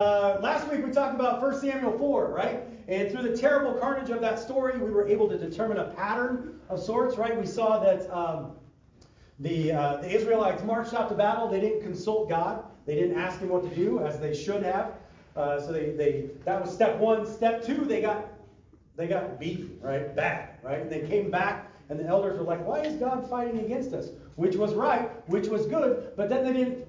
Uh, last week we talked about 1 Samuel 4, right? And through the terrible carnage of that story, we were able to determine a pattern of sorts, right? We saw that um, the, uh, the Israelites marched out to battle. They didn't consult God. They didn't ask Him what to do, as they should have. Uh, so they, they that was step one. Step two, they got they got beaten, right? Bad, right? And they came back, and the elders were like, "Why is God fighting against us?" Which was right, which was good, but then they didn't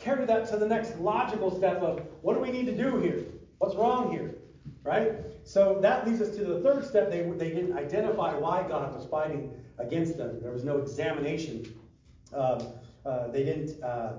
carry that to the next logical step of what do we need to do here? What's wrong here? Right? So that leads us to the third step. They, they didn't identify why God was fighting against them. There was no examination. Um, uh, they didn't uh,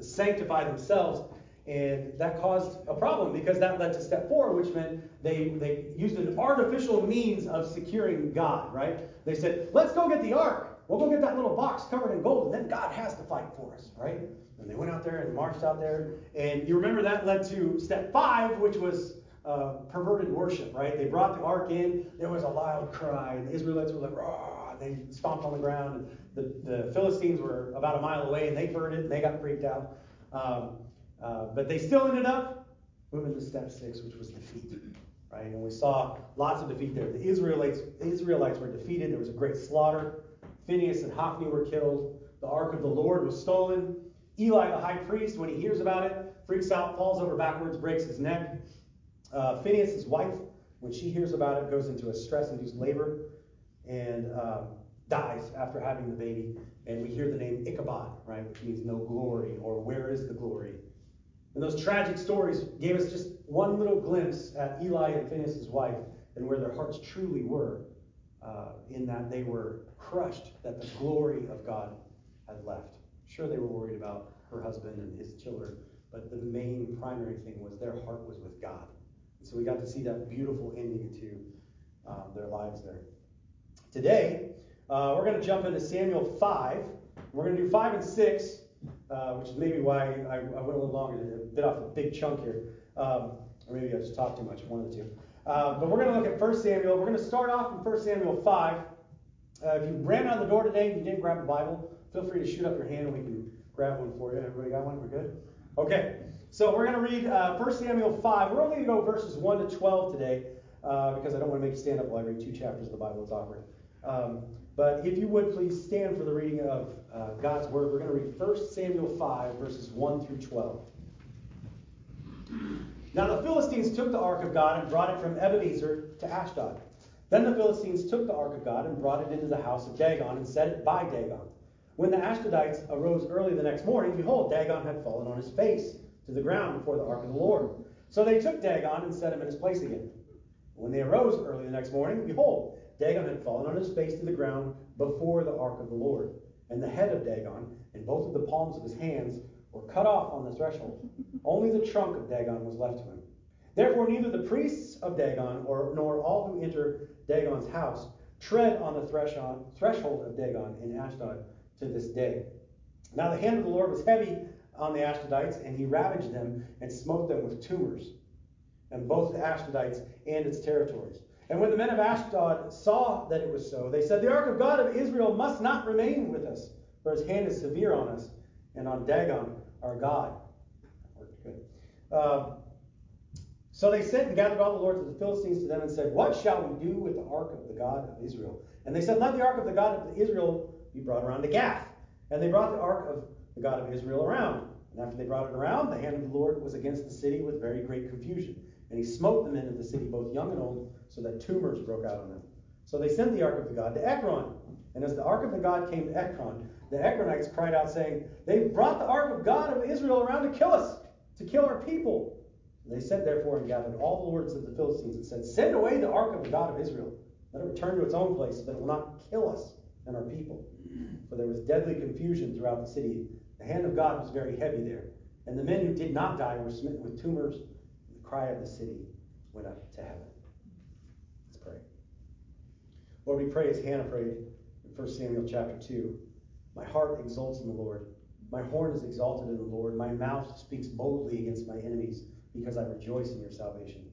sanctify themselves. And that caused a problem because that led to step four, which meant they, they used an artificial means of securing God, right? They said, let's go get the ark. We'll go get that little box covered in gold, and then God has to fight for us, right? And they went out there and marched out there. And you remember that led to step five, which was uh, perverted worship, right? They brought the ark in. There was a loud cry. And the Israelites were like, Raw! they stomped on the ground. And the, the Philistines were about a mile away, and they heard it, and they got freaked out. Um, uh, but they still ended up moving to step six, which was defeat. Right? And we saw lots of defeat there. The Israelites, Israelites were defeated. There was a great slaughter. Phineas and Hophni were killed. The ark of the Lord was stolen. Eli, the high priest, when he hears about it, freaks out, falls over backwards, breaks his neck. Uh, his wife, when she hears about it, goes into a stress-induced labor and um, dies after having the baby. And we hear the name Ichabod, right, which means no glory, or where is the glory? And those tragic stories gave us just one little glimpse at Eli and Phinehas' wife and where their hearts truly were, uh, in that they were crushed that the glory of God had left. Sure, they were worried about her husband and his children, but the main primary thing was their heart was with God. And so we got to see that beautiful ending to um, their lives there. Today, uh, we're going to jump into Samuel 5. We're going to do 5 and 6, uh, which is maybe why I, I, went a little longer, bit off a big chunk here. Um, or maybe I just talked too much, one of the two. Uh, but we're going to look at 1 Samuel. We're going to start off in 1 Samuel 5. Uh, if you ran out the door today and you didn't grab a Bible, feel free to shoot up your hand and we can grab one for you. Everybody got one? We're good? Okay. So we're going to read uh, 1 Samuel 5. We're only going to go verses 1 to 12 today uh, because I don't want to make you stand up while I read two chapters of the Bible. It's awkward. Um, but if you would please stand for the reading of uh, God's Word. We're going to read 1 Samuel 5, verses 1 through 12. Now the Philistines took the ark of God and brought it from Ebenezer to Ashdod. Then the Philistines took the ark of God and brought it into the house of Dagon and set it by Dagon. When the Ashdodites arose early the next morning, behold, Dagon had fallen on his face to the ground before the ark of the Lord. So they took Dagon and set him in his place again. When they arose early the next morning, behold, Dagon had fallen on his face to the ground before the ark of the Lord. And the head of Dagon and both of the palms of his hands were cut off on the threshold. Only the trunk of Dagon was left to him. Therefore, neither the priests of Dagon or, nor all who enter Dagon's house tread on the threshold of Dagon in Ashdod to this day. Now the hand of the Lord was heavy on the Ashdodites, and he ravaged them and smote them with tumors, and both the Ashdodites and its territories. And when the men of Ashdod saw that it was so, they said, The ark of God of Israel must not remain with us, for his hand is severe on us and on Dagon, our God. Good. Uh, so they sent and gathered all the lords of the Philistines to them and said, What shall we do with the ark of the God of Israel? And they said, Let the ark of the God of Israel be brought around to Gath. And they brought the ark of the God of Israel around. And after they brought it around, the hand of the Lord was against the city with very great confusion. And he smote the men of the city, both young and old, so that tumors broke out on them. So they sent the ark of the God to Ekron. And as the ark of the God came to Ekron, the Ekronites cried out, saying, They've brought the ark of God of Israel around to kill us, to kill our people. And they sent therefore and gathered all the lords of the Philistines and said, Send away the ark of the God of Israel. Let it return to its own place, that it will not kill us and our people. For there was deadly confusion throughout the city. The hand of God was very heavy there. And the men who did not die were smitten with tumors. The cry of the city went up to heaven. Let's pray. Lord, we pray as Hannah prayed in 1 Samuel chapter 2. My heart exults in the Lord. My horn is exalted in the Lord. My mouth speaks boldly against my enemies because I rejoice in your salvation.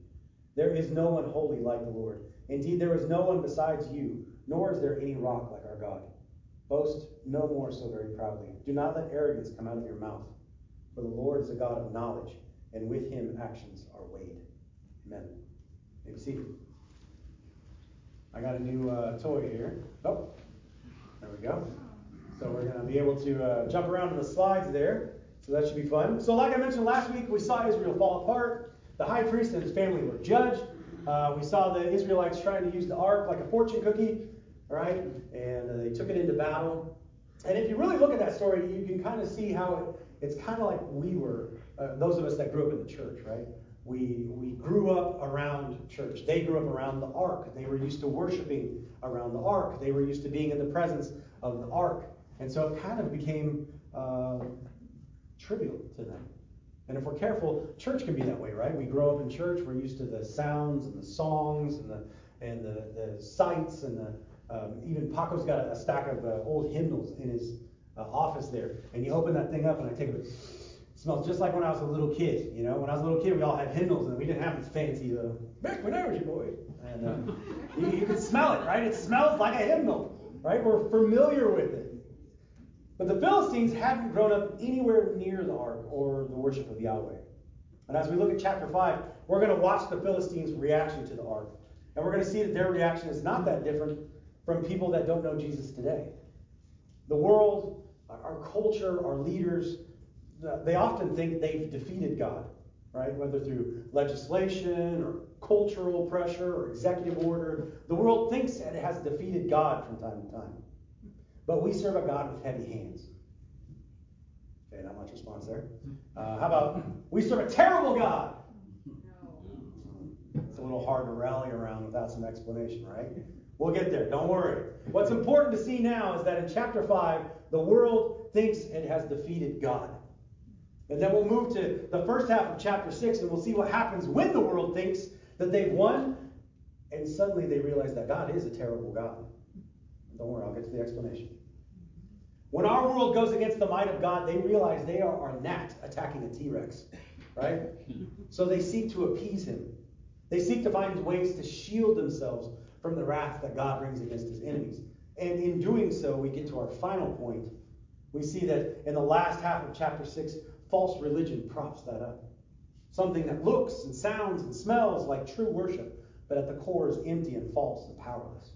There is no one holy like the Lord. Indeed, there is no one besides you, nor is there any rock like our God. Boast no more so very proudly. Do not let arrogance come out of your mouth. For the Lord is a God of knowledge, and with him actions are weighed. Amen. Maybe see. I got a new uh, toy here. Oh, there we go. So we're going to be able to uh, jump around to the slides there. So that should be fun. So, like I mentioned last week, we saw Israel fall apart. The high priest and his family were judged. Uh, we saw the Israelites trying to use the ark like a fortune cookie, right? And uh, they took it into battle. And if you really look at that story, you can kind of see how it, it's kind of like we were, uh, those of us that grew up in the church, right? We, we grew up around church. They grew up around the ark. They were used to worshiping around the ark. They were used to being in the presence of the ark. And so it kind of became uh, trivial to them. And if we're careful, church can be that way, right? We grow up in church, we're used to the sounds and the songs and the and the, the sights and the um, even Paco's got a, a stack of uh, old hymnals in his uh, office there, and you open that thing up and I take it. It smells just like when I was a little kid. You know, when I was a little kid, we all had hymnals, and we didn't have this fancy. Uh, back when I was a boy, and uh, you, you can smell it, right? It smells like a hymnal, right? We're familiar with it. But the Philistines hadn't grown up anywhere near the ark or the worship of Yahweh. And as we look at chapter 5, we're going to watch the Philistines' reaction to the ark. And we're going to see that their reaction is not that different from people that don't know Jesus today. The world, our culture, our leaders, they often think they've defeated God, right? Whether through legislation or cultural pressure or executive order. The world thinks that it has defeated God from time to time. But we serve a God with heavy hands. Okay, not much response there. Uh, how about we serve a terrible God? It's a little hard to rally around without some explanation, right? We'll get there. Don't worry. What's important to see now is that in chapter 5, the world thinks it has defeated God. And then we'll move to the first half of chapter 6 and we'll see what happens when the world thinks that they've won and suddenly they realize that God is a terrible God. Don't worry, I'll get to the explanation. When our world goes against the might of God, they realize they are a gnat attacking a T Rex, right? So they seek to appease him. They seek to find ways to shield themselves from the wrath that God brings against his enemies. And in doing so, we get to our final point. We see that in the last half of chapter 6, false religion props that up. Something that looks and sounds and smells like true worship, but at the core is empty and false and powerless.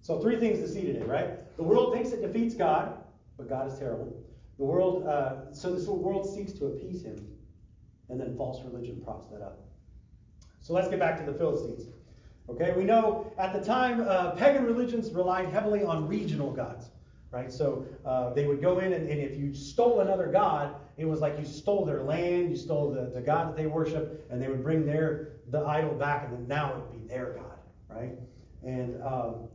So, three things to see today, right? The world thinks it defeats God, but God is terrible. The world, uh, so this world seeks to appease him, and then false religion props that up. So let's get back to the Philistines. Okay, we know at the time uh, pagan religions relied heavily on regional gods, right? So uh, they would go in, and, and, if you stole another god, it was like you stole their land, you stole the, the god that they worship, and they would bring their the idol back, and then now it would be their god, right? And um,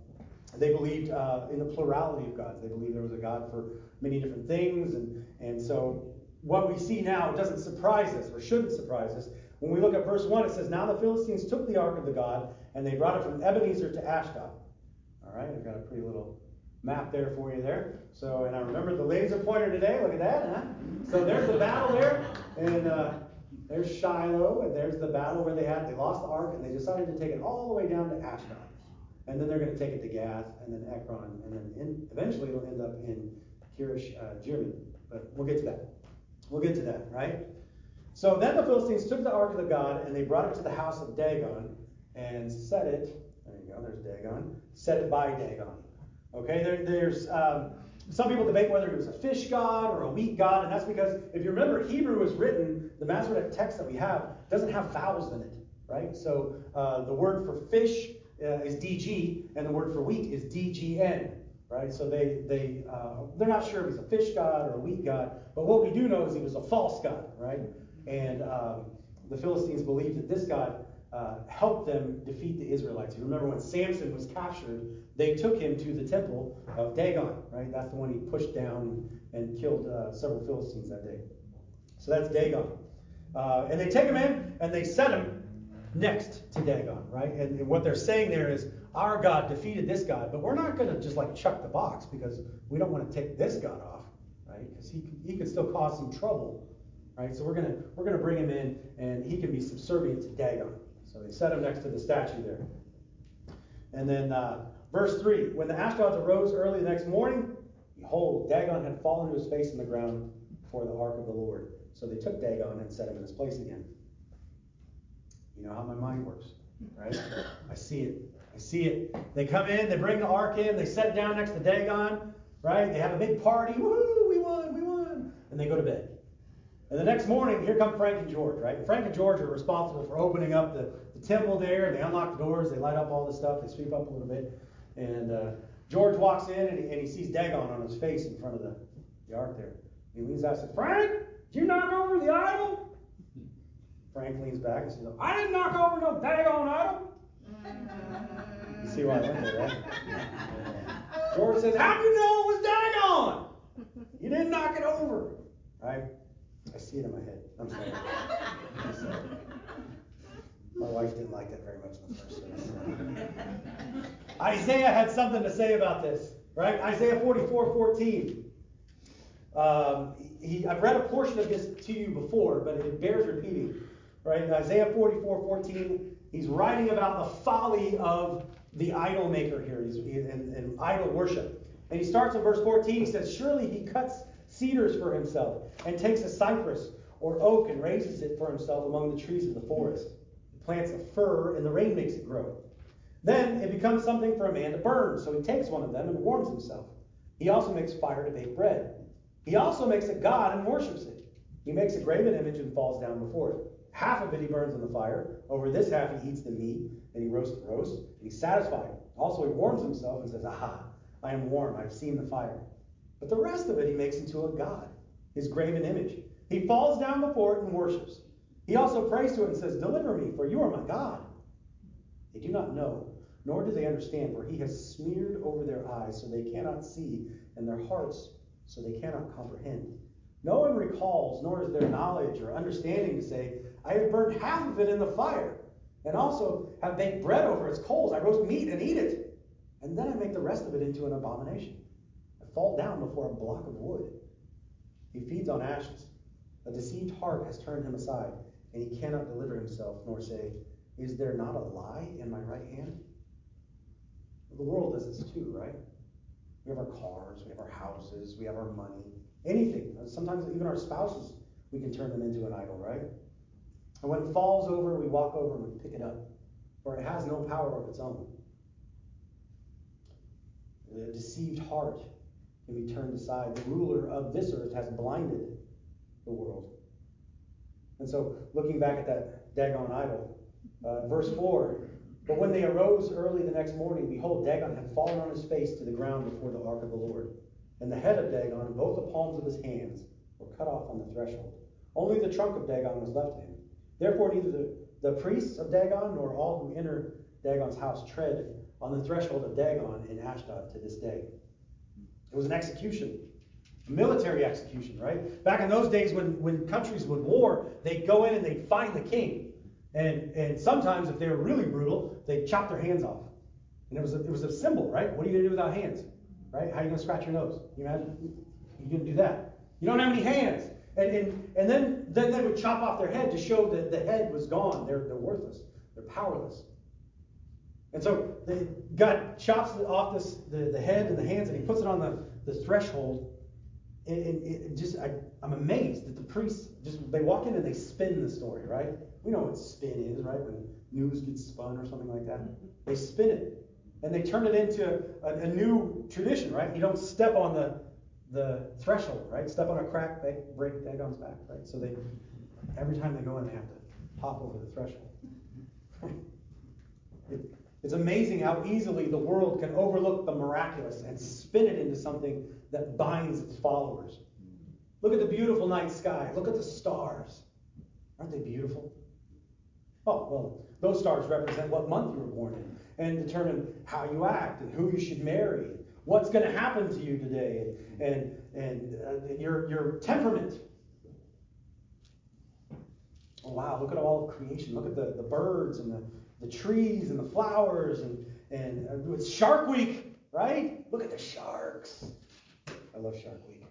they believed uh, in the plurality of gods. They believed there was a God for many different things. And, and so what we see now doesn't surprise us or shouldn't surprise us. When we look at verse 1, it says, Now the Philistines took the ark of the God and they brought it from Ebenezer to Ashdod. All right, I've got a pretty little map there for you there. So, and I remember the laser pointer today. Look at that, huh? So there's the battle there. And uh, there's Shiloh, and there's the battle where they had, they lost the ark and they decided to take it all the way down to Ashdod and then they're going to take it to Gath, and then Ekron, and then in, eventually it'll end up in Kiriath uh, Jearim. But we'll get to that. We'll get to that, right? So then the Philistines took the ark of the God, and they brought it to the house of Dagon, and set it. There you go. There's Dagon. Set it by Dagon. Okay. There, there's um, some people debate whether it was a fish god or a wheat god, and that's because if you remember, Hebrew is written. The Masoretic text that we have doesn't have vowels in it, right? So uh, the word for fish uh, is DG, and the word for wheat is DGN, right? So they they uh, they're not sure if he's a fish god or a wheat god, but what we do know is he was a false god, right? And um, the Philistines believed that this god uh, helped them defeat the Israelites. You remember when Samson was captured, they took him to the temple of Dagon, right? That's the one he pushed down and killed uh, several Philistines that day. So that's Dagon. Uh, and they take him in and they set him next to Dagon, right? And, and what they're saying there is, our God defeated this God, but we're not going to just like chuck the box because we don't want to take this God off, right? Because he he could still cause some trouble, right? So we're gonna we're gonna bring him in, and he can be subservient to Dagon. So they set him next to the statue there. And then uh, verse three: When the Ashdodites arose early the next morning, behold, Dagon had fallen to his face in the ground before the ark of the Lord. So they took Dagon and set him in his place again. You know how my mind works, right? I see it. I see it. They come in, they bring the ark in, they set it down next to Dagon, right? They have a big party. Woohoo, we won, we won. And they go to bed. And the next morning, here come Frank and George, right? Frank and George are responsible for opening up the, the temple there. They unlock the doors, they light up all the stuff, they sweep up a little bit. And uh, George walks in and he, and he sees Dagon on his face in front of the, the ark there. He leans out and says, Frank, did you knock over the idol? Frank leans back and says, I didn't knock over no Dagon idol. You see why I went there, right? George says, How do you know it was Dagon? You didn't knock it over. Right? I see it in my head. I'm sorry. I'm sorry. My wife didn't like that very much in the first. Isaiah had something to say about this, right? Isaiah 44 14. Um, he, I've read a portion of this to you before, but it bears repeating. Right? Isaiah 44 14, he's writing about the folly of the idol maker here he's, and, and idol worship. And he starts in verse 14. He says, Surely he cuts cedars for himself and takes a cypress or oak and raises it for himself among the trees of the forest. Plants a fir and the rain makes it grow. Then it becomes something for a man to burn. So he takes one of them and warms himself. He also makes fire to bake bread. He also makes a god and worships it. He makes a graven image and falls down before it. Half of it he burns in the fire. Over this half he eats the meat, and he roasts the roast, and he's satisfied. Also he warms himself and says, Aha, I am warm, I've seen the fire. But the rest of it he makes into a god, his graven image. He falls down before it and worships. He also prays to it and says, Deliver me, for you are my God. They do not know, nor do they understand, for he has smeared over their eyes so they cannot see, and their hearts so they cannot comprehend. No one recalls, nor is there knowledge or understanding to say, I have burned half of it in the fire, and also have baked bread over its coals. I roast meat and eat it, and then I make the rest of it into an abomination. I fall down before a block of wood. He feeds on ashes. A deceived heart has turned him aside, and he cannot deliver himself, nor say, Is there not a lie in my right hand? The world does this too, right? We have our cars, we have our houses, we have our money, anything. Sometimes even our spouses, we can turn them into an idol, right? And when it falls over, we walk over and we pick it up, for it has no power of its own. The deceived heart can be turned aside. The ruler of this earth has blinded the world. And so, looking back at that Dagon idol, uh, verse 4 but when they arose early the next morning, behold, Dagon had fallen on his face to the ground before the ark of the Lord. And the head of Dagon and both the palms of his hands were cut off on the threshold. Only the trunk of Dagon was left to him. Therefore, neither the, the priests of Dagon nor all who enter Dagon's house tread on the threshold of Dagon in Ashdod to this day. It was an execution, military execution, right? Back in those days when, when countries would war, they'd go in and they'd find the king. And, and sometimes, if they were really brutal, they'd chop their hands off. And it was a, it was a symbol, right? What are you going to do without hands? Right? How are you going to scratch your nose? You imagine? You to do that. You don't have any hands. And, and, and then, then they would chop off their head to show that the head was gone. They're, they're worthless. They're powerless. And so God chops off this, the, the head and the hands and he puts it on the, the threshold. And, and it just, I, I'm amazed that the priests just, they walk in and they spin the story, right? We know what spin is, right? When news gets spun or something like that. They spin it. And they turn it into a, a new tradition, right? You don't step on the, the threshold, right? Step on a crack, break, break Dagon's back, right? So they, every time they go in, they have to hop over the threshold. it, it's amazing how easily the world can overlook the miraculous and spin it into something that binds its followers. Look at the beautiful night sky. Look at the stars. Aren't they beautiful? Oh, well, those stars represent what month you were born in and determine how you act and who you should marry, what's going to happen to you today, and, and, and uh, your, your temperament. Oh, wow, look at all of creation. Look at the, the birds and the, the trees and the flowers. And, and uh, it's Shark Week, right? Look at the sharks. I love Shark Week.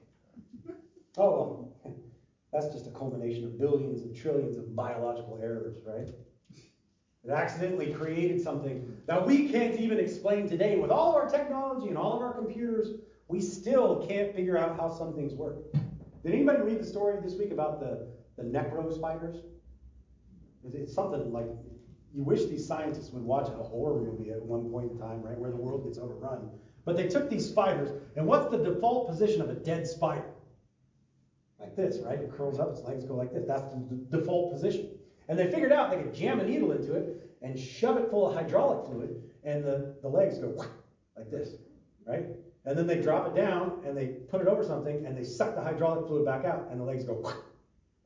Oh, well, that's just a culmination of billions and trillions of biological errors, right? It accidentally created something that we can't even explain today. With all of our technology and all of our computers, we still can't figure out how some things work. Did anybody read the story this week about the, the necro spiders. It's something like you wish these scientists would watch a horror movie at one point in time, right, where the world gets overrun. But they took these spiders, and what's the default position of a dead spider? Like this, right? It curls up, its legs go like this. That's the default position. And they figured out they could jam a needle into it and shove it full of hydraulic fluid, and the, the legs go like this, right? And then they drop it down and they put it over something and they suck the hydraulic fluid back out, and the legs go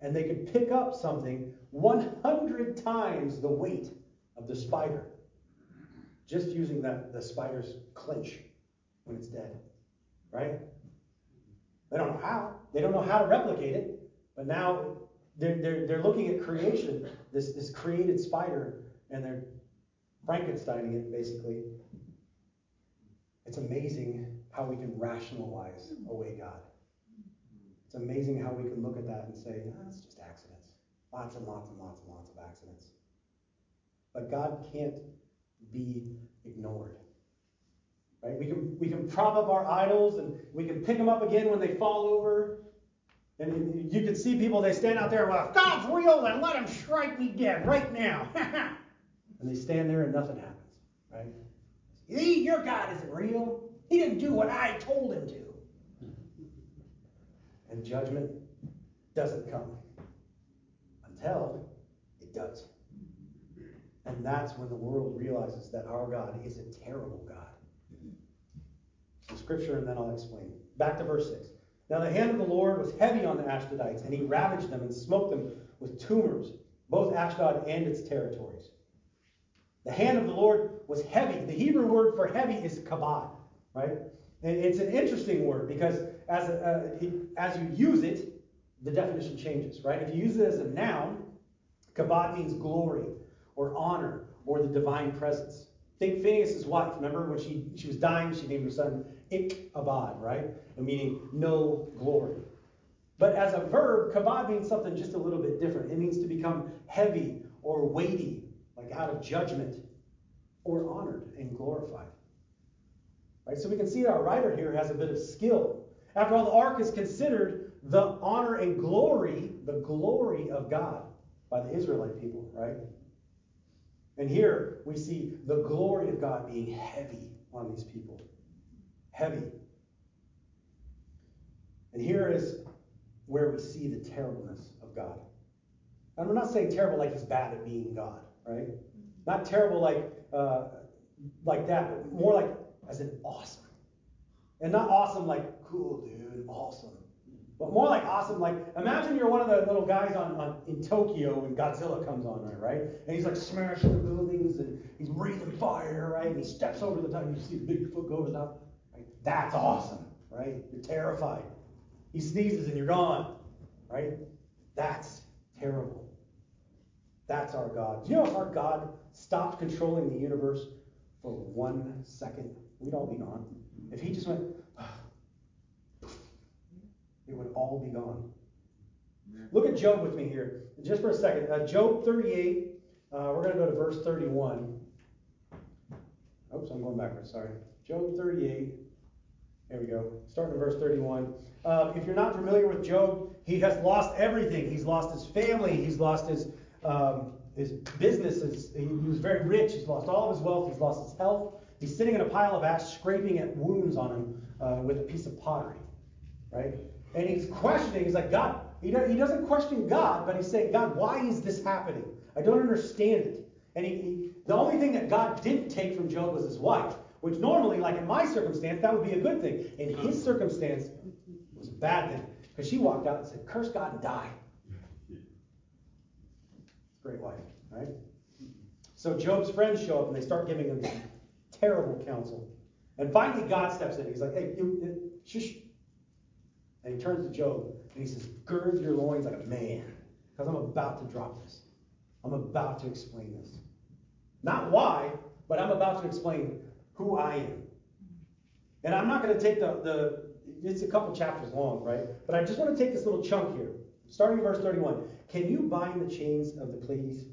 and they could pick up something 100 times the weight of the spider just using the, the spider's clinch when it's dead, right? They don't know how. They don't know how to replicate it, but now they're, they're, they're looking at creation, this, this created spider, and they're Frankensteining it, basically. It's amazing how we can rationalize away God. It's amazing how we can look at that and say, oh, it's just accidents. Lots and lots and lots and lots of accidents. But God can't be ignored. Right? We can, we can prop up our idols and we can pick them up again when they fall over. And you can see people, they stand out there, and well, if God's real, then let him strike me dead right now. and they stand there and nothing happens. Right? Your God isn't real. He didn't do what I told him to. And judgment doesn't come until it does. And that's when the world realizes that our God is a terrible God. So scripture, and then I'll explain. Back to verse 6. Now the hand of the Lord was heavy on the Ashdodites, and he ravaged them and smote them with tumors, both Ashdod and its territories. The hand of the Lord was heavy. The Hebrew word for heavy is kabod, right? And it's an interesting word because as, a, uh, it, as you use it, the definition changes, right? If you use it as a noun, kabod means glory or honor or the divine presence. Think Phineas' wife. Remember when she, she was dying, she named her son Ichabod, right? Meaning no glory. But as a verb, kabod means something just a little bit different. It means to become heavy or weighty, like out of judgment, or honored and glorified. Right? So we can see our writer here has a bit of skill. After all, the ark is considered the honor and glory, the glory of God by the Israelite people, right? And here we see the glory of God being heavy on these people. Heavy. And here is where we see the terribleness of God. And we're not saying terrible like he's bad at being God, right? Not terrible like uh, like that, but more like as in awesome. And not awesome like cool, dude, awesome. But more like awesome, like imagine you're one of the little guys on, on in Tokyo when Godzilla comes on there, right? And he's like smashing the buildings and he's breathing fire, right? And he steps over the top and you see the big foot go over. Right? That's awesome, right? You're terrified. He sneezes and you're gone, right? That's terrible. That's our God. Do you know if our God stopped controlling the universe for one second, we'd all be gone. If he just went, it would all be gone. Look at Job with me here, just for a second. Uh, Job 38, uh, we're going to go to verse 31. Oops, I'm going backwards, sorry. Job 38. There we go. Starting in verse 31. Uh, if you're not familiar with Job, he has lost everything. He's lost his family. He's lost his um, his business. Is, he was very rich. He's lost all of his wealth. He's lost his health. He's sitting in a pile of ash, scraping at wounds on him uh, with a piece of pottery, right? And he's questioning. He's like, God, he, he doesn't question God, but he's saying, God, why is this happening? I don't understand it. And he, he, the only thing that God didn't take from Job was his wife, which normally, like in my circumstance, that would be a good thing. In his circumstance, it was a bad thing because she walked out and said, "Curse God and die." Great wife, right? So Job's friends show up and they start giving him terrible counsel. And finally, God steps in. He's like, "Hey, you, you shush." And he turns to Job and he says, Gird your loins like a man, because I'm about to drop this. I'm about to explain this. Not why, but I'm about to explain who I am. And I'm not going to take the, the, it's a couple chapters long, right? But I just want to take this little chunk here, starting in verse 31. Can you bind the chains of the Pleiades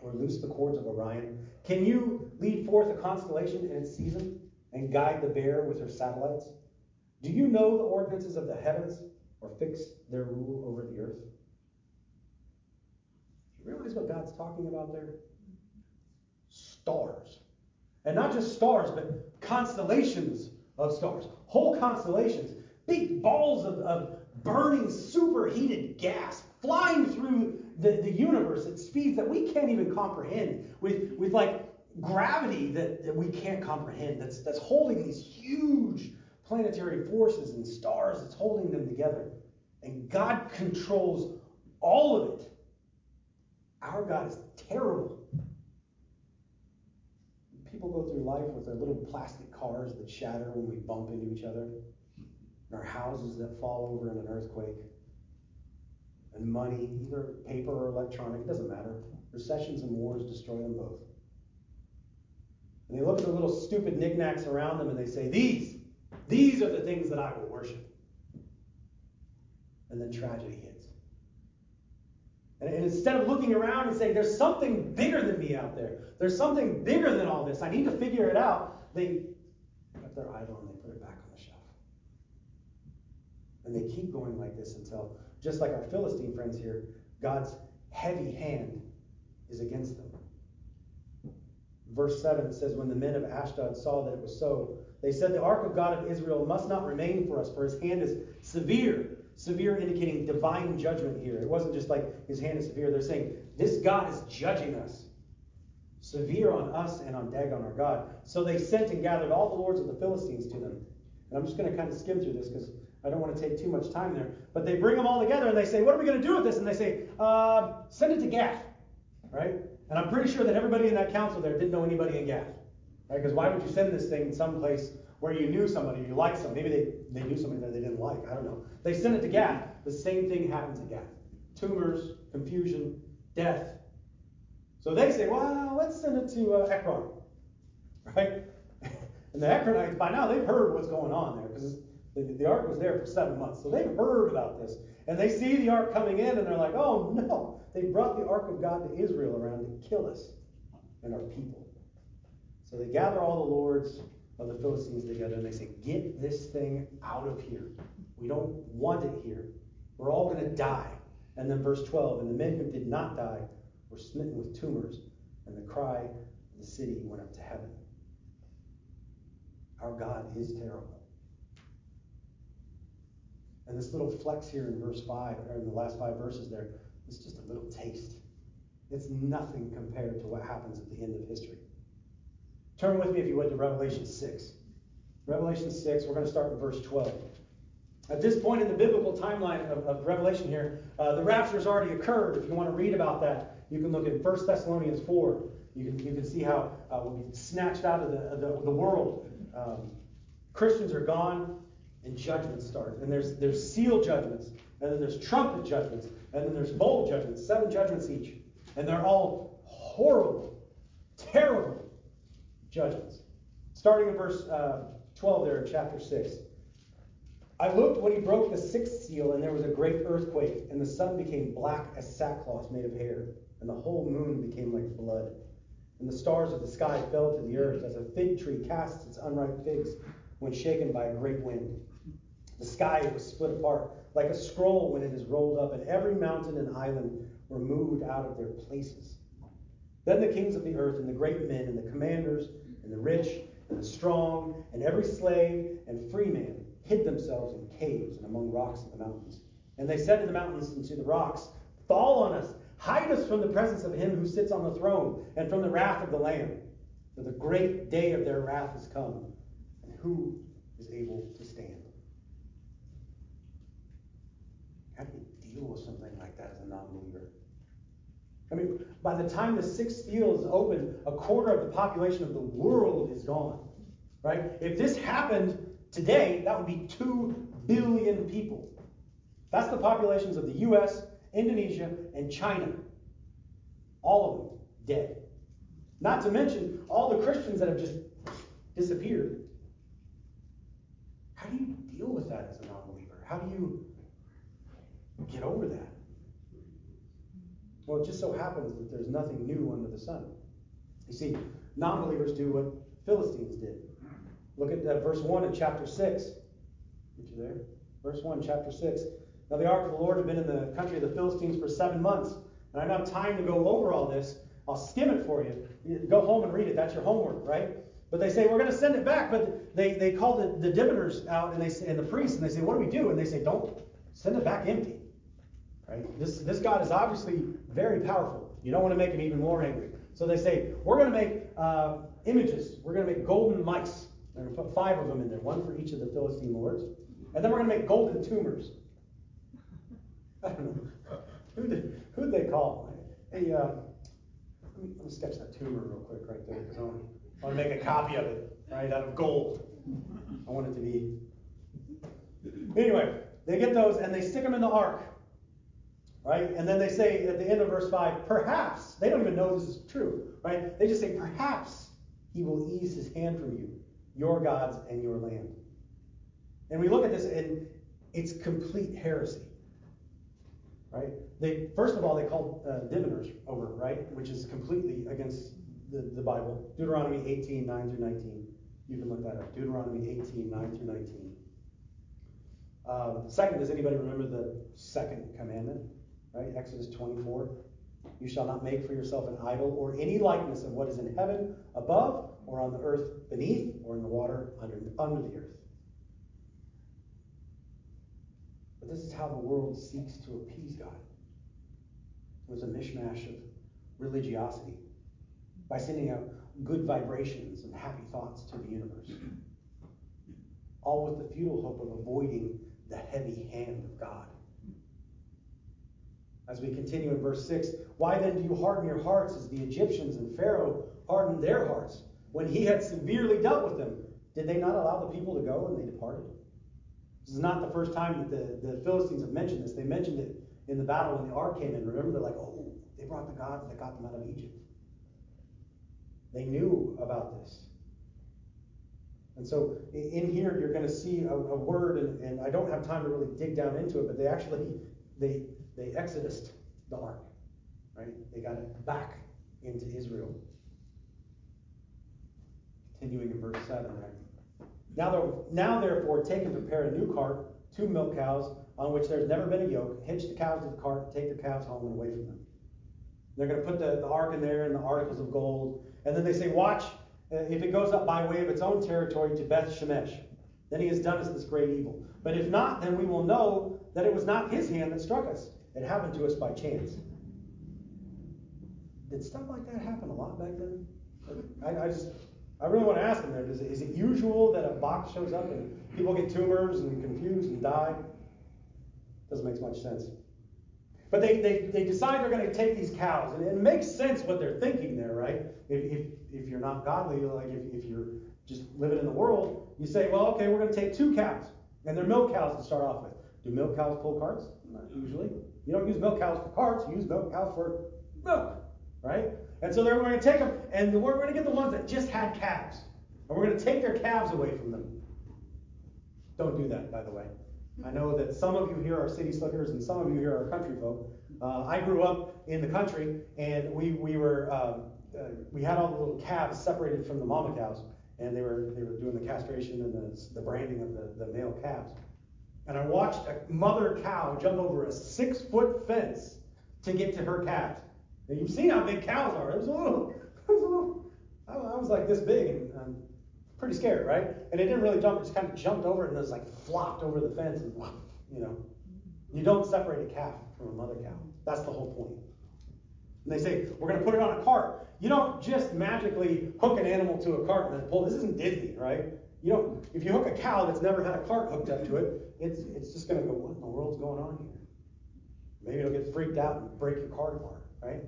or loose the cords of Orion? Can you lead forth a constellation in its season and guide the bear with her satellites? Do you know the ordinances of the heavens or fix their rule over the earth? you realize what God's talking about there? Stars. And not just stars, but constellations of stars. Whole constellations. Big balls of, of burning, superheated gas flying through the, the universe at speeds that we can't even comprehend, with, with like gravity that, that we can't comprehend, that's, that's holding these huge planetary forces and stars, that's holding them together. And God controls all of it. Our God is terrible. People go through life with their little plastic cars that shatter when we bump into each other, and our houses that fall over in an earthquake, and money, either paper or electronic, it doesn't matter. Recessions and wars destroy them both. And they look at the little stupid knickknacks around them and they say, These, these are the things that I will worship. And then tragedy hits. And, instead of looking around and saying, There's something bigger than me out there, there's something bigger than all this, I need to figure it out, they put their idol and they put it back on the shelf. And they keep going like this until, just like our Philistine friends here, God's heavy hand is against them. Verse 7 says, When the men of Ashdod saw that it was so, they said, The ark of God of Israel must not remain for us, for his hand is severe. Severe indicating divine judgment here. It wasn't just like his hand is severe. They're saying, This God is judging us. Severe on us and on Dagon, our God. So they sent and gathered all the lords of the Philistines to them. And I'm just going to kind of skim through this because I don't want to take too much time there. But they bring them all together and they say, What are we going to do with this? And they say, uh, Send it to Gath. Right? And I'm pretty sure that everybody in that council there didn't know anybody in Gath. Right? Because why would you send this thing in some place where you knew somebody, you liked somebody? Maybe they, they knew somebody that they didn't like. I don't know. They sent it to Gath. The same thing happens at Gath tumors, confusion, death. So they say, well, let's send it to uh, Ekron. Right? And the Ekronites, by now, they've heard what's going on there because the, the ark was there for seven months. So they've heard about this. And they see the ark coming in and they're like, oh no, they brought the ark of God to Israel around to kill us and our people. So they gather all the lords of the Philistines together and they say, get this thing out of here. We don't want it here. We're all going to die. And then verse 12, and the men who did not die were smitten with tumors, and the cry of the city went up to heaven. Our God is terrible. And this little flex here in verse 5, or in the last five verses there, is just a little taste. It's nothing compared to what happens at the end of history. Turn with me, if you would, to Revelation 6. Revelation 6, we're going to start in verse 12. At this point in the biblical timeline of, of Revelation here, uh, the rapture has already occurred. If you want to read about that, you can look at 1 Thessalonians 4. You can, you can see how uh, we'll be snatched out of the, the, the world. Um, Christians are gone, and judgments start. And there's, there's seal judgments, and then there's trumpet judgments, and then there's bowl judgments, seven judgments each. And they're all horrible, terrible judgments. Starting in verse uh, 12 there chapter 6. I looked when he broke the sixth seal, and there was a great earthquake, and the sun became black as sackcloth made of hair, and the whole moon became like blood. And the stars of the sky fell to the earth, as a fig tree casts its unripe figs when shaken by a great wind. The sky was split apart, like a scroll when it is rolled up, and every mountain and island were moved out of their places. Then the kings of the earth, and the great men, and the commanders, and the rich, and the strong, and every slave and free man hid themselves in caves and among rocks of the mountains. And they said to the mountains and to the rocks, Fall on us, hide us from the presence of him who sits on the throne, and from the wrath of the Lamb. For the great day of their wrath is come, and who is able to stand? How do you deal with something like that as a non believer? I mean, by the time the sixth seal is open, a quarter of the population of the world is gone. Right? If this happened today, that would be 2 billion people. That's the populations of the US, Indonesia, and China. All of them dead. Not to mention all the Christians that have just disappeared. How do you deal with that as a non believer? How do you get over that? Well, it just so happens that there's nothing new under the sun. You see, non believers do what Philistines did. Look at uh, verse 1 in chapter 6. Get you there? Verse 1, chapter 6. Now the ark of the Lord had been in the country of the Philistines for seven months. And I don't have time to go over all this. I'll skim it for you. go home and read it. That's your homework, right? But they say, we're going to send it back. But they, they call the, the diviners out and, they, and the priests, and they say, what do we do? And they say, don't send it back empty. Right? This, this God is obviously very powerful. You don't want to make them even more angry. So they say, we're going to make uh, images. We're going to make golden mice. They're going to put five of them in there, one for each of the Philistine lords. And then we're going to make golden tumors. I don't know. Who did, who'd they call? Hey, uh, let, me, let me sketch that tumor real quick right there because I want, I want to make a copy of it, right, out of gold. I want it to be. Anyway, they get those and they stick them in the ark. Right? And then they say at the end of verse 5, perhaps, they don't even know this is true, right? They just say, perhaps he will ease his hand from you, your gods and your land. And we look at this and it's complete heresy. Right? They first of all they called uh, diviners over, right? Which is completely against the, the Bible. Deuteronomy 18, 9 through 19. You can look that up. Deuteronomy 18, 9 through 19. Um, second, does anybody remember the second commandment? Right? Exodus 24. You shall not make for yourself an idol or any likeness of what is in heaven above, or on the earth beneath, or in the water under, under the earth. But this is how the world seeks to appease God. It was a mishmash of religiosity by sending out good vibrations and happy thoughts to the universe, all with the futile hope of avoiding the heavy hand of God. As we continue in verse 6, why then do you harden your hearts as the Egyptians and Pharaoh hardened their hearts? When he had severely dealt with them, did they not allow the people to go and they departed? This is not the first time that the, the Philistines have mentioned this. They mentioned it in the battle when the ark came in. Remember, they're like, oh, they brought the gods that got them out of Egypt. They knew about this. And so in here, you're going to see a, a word, and, and, I don't have time to really dig down into it, but they actually, they, they exodused the ark, right? They got it back into Israel. Continuing in verse 7 there. Now, now therefore, take and prepare a new cart, two milk cows, on which there's never been a yoke. Hitch the cows to the cart, take the calves home and away from them. They're going to put the, the ark in there and the articles of gold. And then they say, Watch uh, if it goes up by way of its own territory to Beth Shemesh. Then he has done us this great evil. But if not, then we will know that it was not his hand that struck us. It happened to us by chance. Did stuff like that happen a lot back then? I, I just I really want to ask them there, is it, is it usual that a box shows up and people get tumors and confused and die? Doesn't make much sense. But they, they, they decide they're going to take these cows. And it makes sense what they're thinking there, right? If, if, if you're not godly, like if, if you're just living in the world, you say, well, okay, we're going to take two cows. And they're milk cows to start off with. Do milk cows pull carts? Not usually. You don't use milk cows for carts, you use milk cows for milk, right? And so they're going to take them, and we're going to get the ones that just had calves. And we're going to take their calves away from them. Don't do that, by the way. I know that some of you here are city slickers and some of you here are country folk. Uh, I grew up in the country, and we, we were um, uh, we had all the little calves separated from the mama cows, and they were they were doing the castration and the, the branding of the, the male calves. And I watched a mother cow jump over a six foot fence to get to her calves. And you've seen how big cows are. It was a little, it was a little I, was like this big and um, pretty scared, right? And it didn't really jump, it just kind of jumped over it and it was like flopped over the fence and, you know. You don't separate a calf from a mother cow. That's the whole point. And they say, we're going to put it on a cart. You don't just magically hook an animal to a cart and then pull. This isn't Disney, right? You don't, if you hook a cow that's never had a cart hooked up to it, it's, it's just going to go, what in the world's going on here? Maybe it'll get freaked out and break your cart apart, right?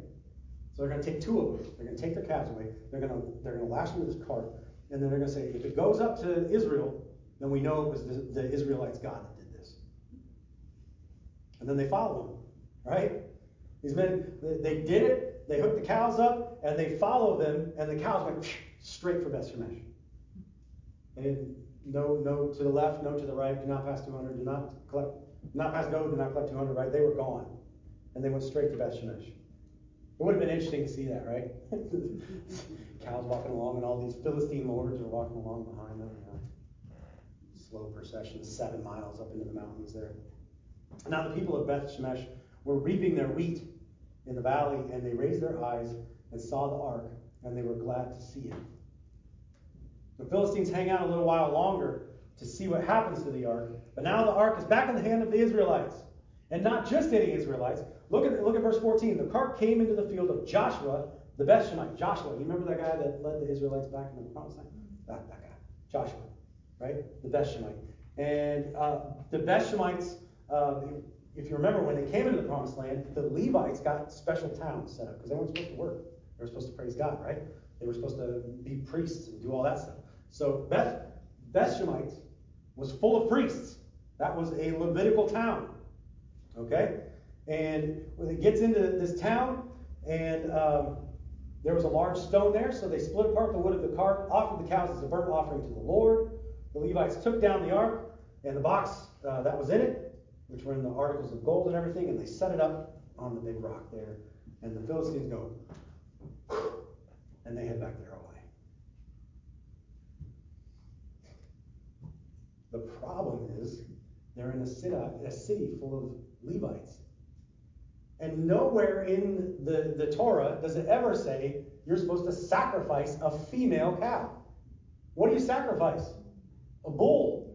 So they're going to take two of them. They're going to take their calves away. They're going to they're going to lash them to this cart, and then they're going to say, if it goes up to Israel, then we know it was the, the Israelites' God that did this. And then they follow them, right? These men, they did it. They hooked the cows up, and they follow them, and the cows went straight for Beth Shemesh. And no, no to the left, no to the right. Do not pass 200. Do not collect. Not pass go. Do not collect 200. Right? They were gone, and they went straight to Beth Shemesh. It would have been interesting to see that, right? Cows walking along, and all these Philistine lords are walking along behind them. You know. Slow procession, seven miles up into the mountains there. Now the people of Beth Shemesh were reaping their wheat in the valley, and they raised their eyes and saw the ark, and they were glad to see it. The Philistines hang out a little while longer to see what happens to the ark, but now the ark is back in the hand of the Israelites. And not just any Israelites. Look at, look at verse 14. The cart came into the field of Joshua, the Bethshemite. Joshua, you remember that guy that led the Israelites back in the promised land? That, that guy. Joshua, right? The Bethshemite. And uh, the Bethshemites, uh, if you remember, when they came into the promised land, the Levites got special towns set up because they weren't supposed to work. They were supposed to praise God, right? They were supposed to be priests and do all that stuff. So Beth, Bethshemites was full of priests. That was a Levitical town. Okay? And when it gets into this town, and um, there was a large stone there, so they split apart the wood of the cart, offered the cows as a burnt offering to the Lord. The Levites took down the ark and the box uh, that was in it, which were in the articles of gold and everything, and they set it up on the big rock there. And the Philistines go, and they head back their own way. The problem is they're in a city, a city full of Levites. And nowhere in the, the Torah does it ever say you're supposed to sacrifice a female cow. What do you sacrifice? A bull.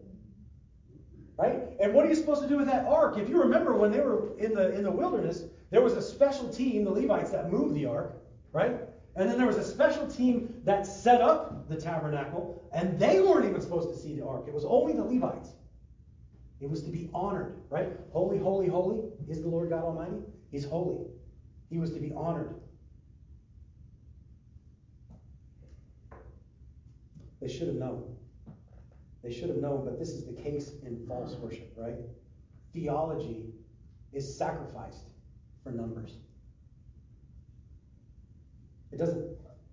Right? And what are you supposed to do with that ark? If you remember when they were in the in the wilderness, there was a special team, the Levites, that moved the ark, right? And then there was a special team that set up the tabernacle, and they weren't even supposed to see the ark. It was only the Levites. It was to be honored, right? Holy, holy, holy is the Lord God Almighty. He's holy. He was to be honored. They should have known. They should have known, but this is the case in false worship, right? Theology is sacrificed for numbers. It doesn't,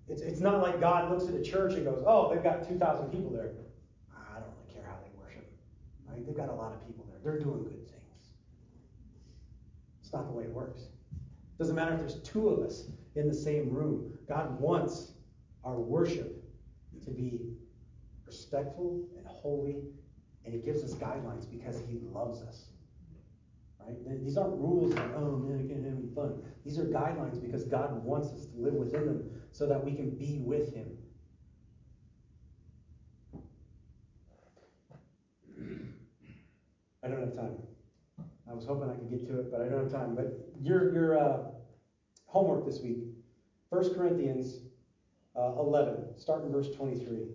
it's, it's not like God looks at a church and goes, oh, they've got 2,000 people there. I don't really care how they worship. Right? They've got a lot of people there. They're doing good things. It's not the way it works. Doesn't matter if there's two of us in the same room. God wants our worship to be respectful and holy, and He gives us guidelines because He loves us. Right? These aren't rules like, oh man, I can't have any fun. These are guidelines because God wants us to live within them so that we can be with Him. I don't have time. I was hoping I could get to it, but I don't have time. But your your uh, homework this week, 1 Corinthians uh, 11, start in verse 23.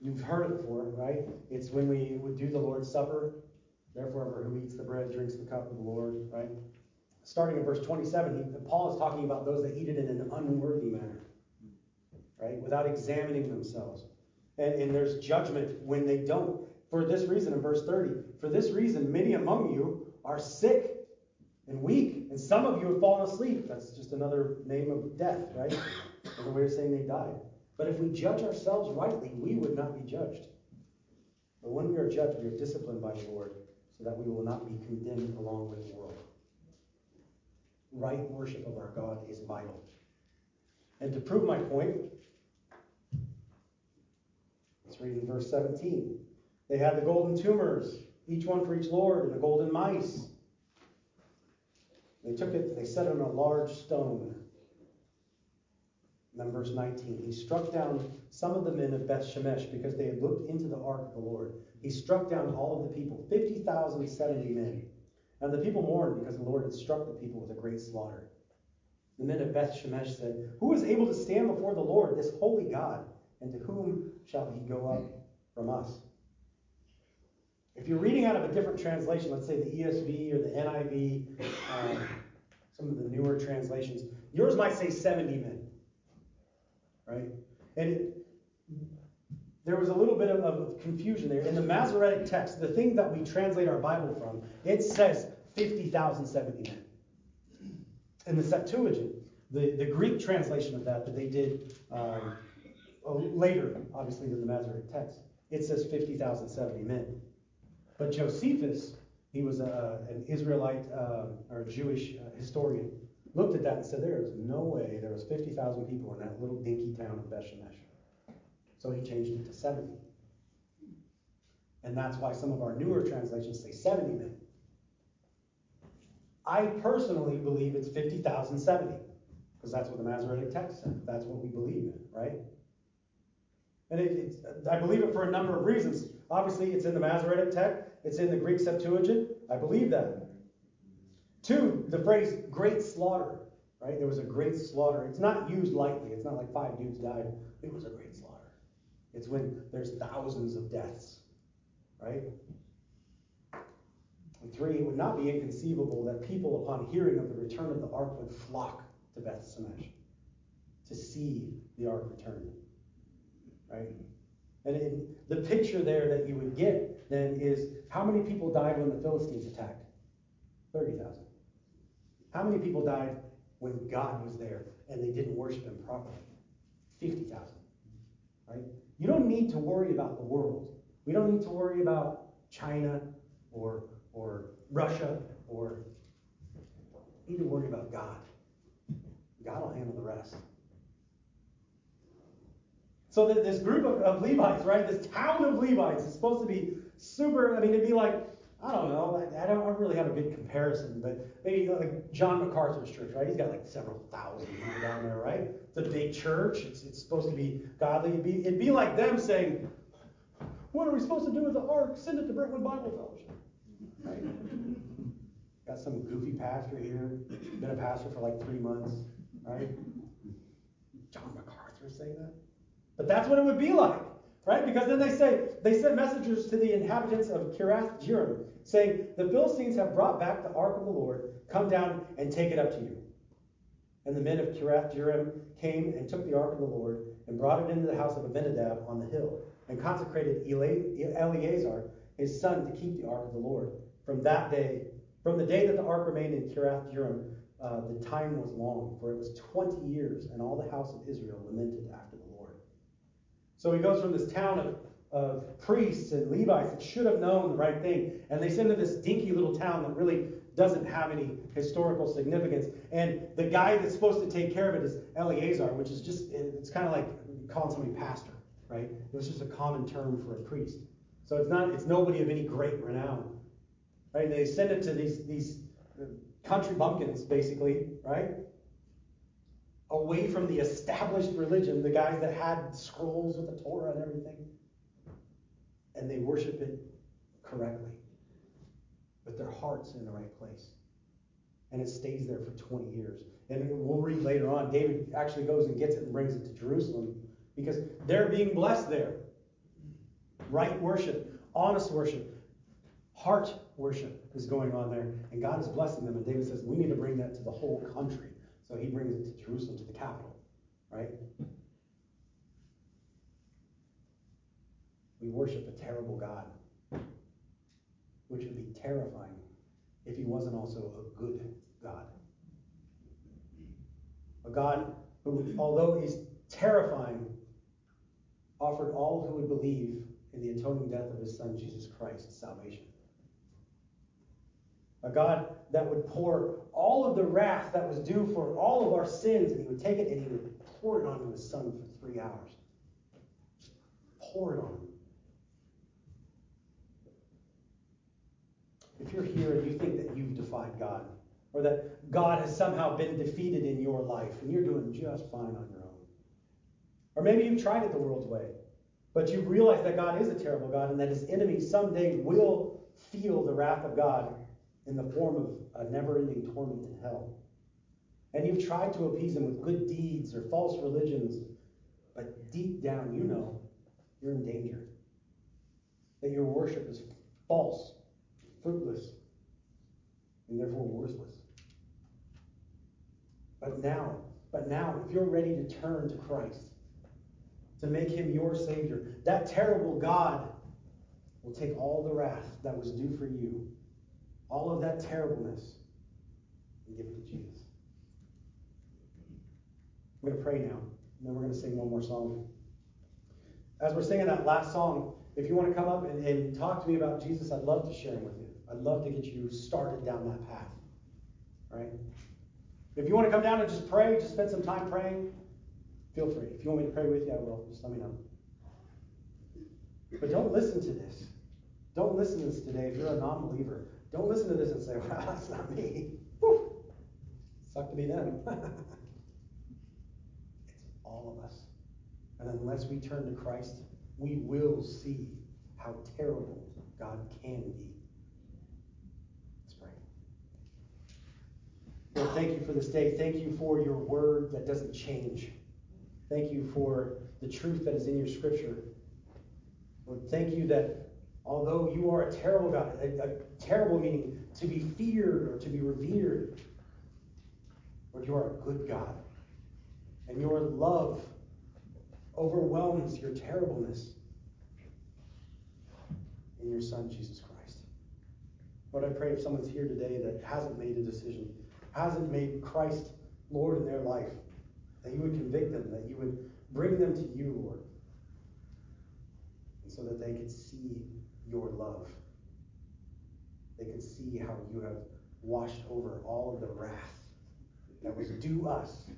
You've heard it before, right? It's when we would do the Lord's Supper. Therefore, who eats the bread drinks the cup of the Lord, right? Starting in verse 27, he, Paul is talking about those that eat it in an unworthy manner, right? Without examining themselves. And, and there's judgment when they don't. For this reason, in verse 30, for this reason, many among you are sick and weak, and some of you have fallen asleep. That's just another name of death, right? Another way of saying they died. But if we judge ourselves rightly, we would not be judged. But when we are judged, we are disciplined by the Lord so that we will not be condemned along with the world. Right worship of our God is vital. And to prove my point, let's read in verse 17. They had the golden tumors, each one for each Lord, and the golden mice. They took it, they set it on a large stone. Then verse 19. He struck down some of the men of Beth Shemesh because they had looked into the ark of the Lord. He struck down all of the people, 50,070 men. And the people mourned because the Lord had struck the people with a great slaughter. The men of Beth Shemesh said, Who is able to stand before the Lord, this holy God? And to whom shall he go up from us? If you're reading out of a different translation, let's say the ESV or the NIV, um, some of the newer translations, yours might say 70 men. Right? And it, there was a little bit of, of, confusion there. In the Masoretic text, the thing that we translate our Bible from, it says 50,070 men. In the Septuagint, the, the Greek translation of that that they did um, later, obviously, than the Masoretic text, it says 50,070 men. But Josephus, he was a, an Israelite uh, or Jewish uh, historian, looked at that and said there was no way there was 50,000 people in that little dinky town of Bethshemesh. So he changed it to 70. And that's why some of our newer translations say 70 men. I personally believe it's 50,070 because that's what the Masoretic text said. That's what we believe in, right? And it, I believe it for a number of reasons. Obviously, it's in the Masoretic text. It's in the Greek Septuagint. I believe that. Two, the phrase great slaughter, right? There was a great slaughter. It's not used lightly. It's not like five dudes died. It was a great slaughter. It's when there's thousands of deaths, right? And three, it would not be inconceivable that people, upon hearing of the return of the ark, would flock to Beth Shemesh to see the ark return, right? And in, the picture there that you would get then is how many people died when the Philistines attacked? 30,000. How many people died when God was there and they didn't worship him properly? 50,000. Right? You don't need to worry about the world. We don't need to worry about China or, or Russia or need to worry about God. God will handle the rest. So that this group of, of Levites, right, this town of Levites is supposed to be super, I mean, it'd be like I don't know. I, don't I really have a good comparison, but maybe like John MacArthur's church, right? He's got like several thousand people down there, right? It's a big church. It's, it's supposed to be godly. It'd be, it'd be like them saying, "What are we supposed to do with the ark? Send it to Brentwood Bible Fellowship." Right? got some goofy pastor here, been a pastor for like three months, right? John MacArthur saying that, but that's what it would be like. Right? Because then they say, they sent messengers to the inhabitants of Kiriath Jearim, saying, The Philistines have brought back the ark of the Lord. Come down and take it up to you. And the men of Kiriath Jearim came and took the ark of the Lord and brought it into the house of Abinadab on the hill, and consecrated Eleazar, his son, to keep the ark of the Lord. From that day, from the day that the ark remained in Kiriath Jearim, uh, the time was long, for it was 20 years, and all the house of Israel lamented after so he goes from this town of, of priests and Levites that should have known the right thing, and they send to this dinky little town that really doesn't have any historical significance. And the guy that's supposed to take care of it is Eleazar, which is just, it's kind of like calling somebody pastor, right? It was just a common term for a priest. So it's not, it's nobody of any great renown, right? They send it to these, these country bumpkins, basically, right? Away from the established religion, the guys that had scrolls with the Torah and everything, and they worship it correctly with their hearts in the right place. And it stays there for 20 years. And we'll read later on, David actually goes and gets it and brings it to Jerusalem because they're being blessed there. Right worship, honest worship, heart worship is going on there. And God is blessing them. And David says, we need to bring that to the whole country. So he brings it to Jerusalem, to the capital, right? We worship a terrible God, which would be terrifying if he wasn't also a good God. A God who, although he's terrifying, offered all who would believe in the atoning death of his son Jesus Christ salvation. A God that would pour all of the wrath that was due for all of our sins, and he would take it and he would pour it onto his son for three hours. Pour it on him. If you're here and you think that you've defied God, or that God has somehow been defeated in your life, and you're doing just fine on your own, or maybe you've tried it the world's way, but you've realized that God is a terrible God and that his enemies someday will feel the wrath of God in the form of a never ending torment in hell. And you've tried to appease them with good deeds or false religions, but deep down you know you're in danger. That your worship is false, fruitless, and therefore worthless. But now, but now, if you're ready to turn to Christ, to make him your Savior, that terrible God will take all the wrath that was due for you all of that terribleness and give it to Jesus. I'm going to pray now, and then we're going to sing one more song. As we're singing that last song, if you want to come up and, and talk to me about Jesus, I'd love to share him with you. I'd love to get you started down that path. Right? If you want to come down and just pray, just spend some time praying, feel free. If you want me to pray with you, I will. Just let me know. But don't listen to this. Don't listen to this today if you're a non believer. Don't listen to this and say, well, that's not me. Suck to be them. it's all of us. And unless we turn to Christ, we will see how terrible God can be. Let's pray. Lord, thank you for this day. Thank you for your word that doesn't change. Thank you for the truth that is in your scripture. Lord, thank you that although you are a terrible God, a, a terrible meaning to be feared or to be revered, Lord, you are a good God. And your love overwhelms your terribleness in your Son, Jesus Christ. Lord, I pray if someone's here today that hasn't made a decision, hasn't made Christ Lord in their life, that you would convict them, that you would bring them to you, Lord, so that they could see your love. They could see how you have washed over all of the wrath that was due us. And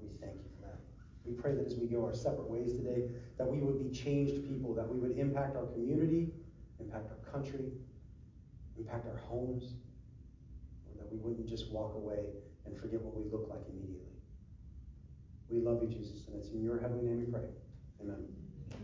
we thank you for that. We pray that as we go our separate ways today, that we would be changed people, that we would impact our community, impact our country, impact our homes, or that we wouldn't just walk away and forget what we look like immediately. We love you, Jesus, and it's in your heavenly name we pray. Amen.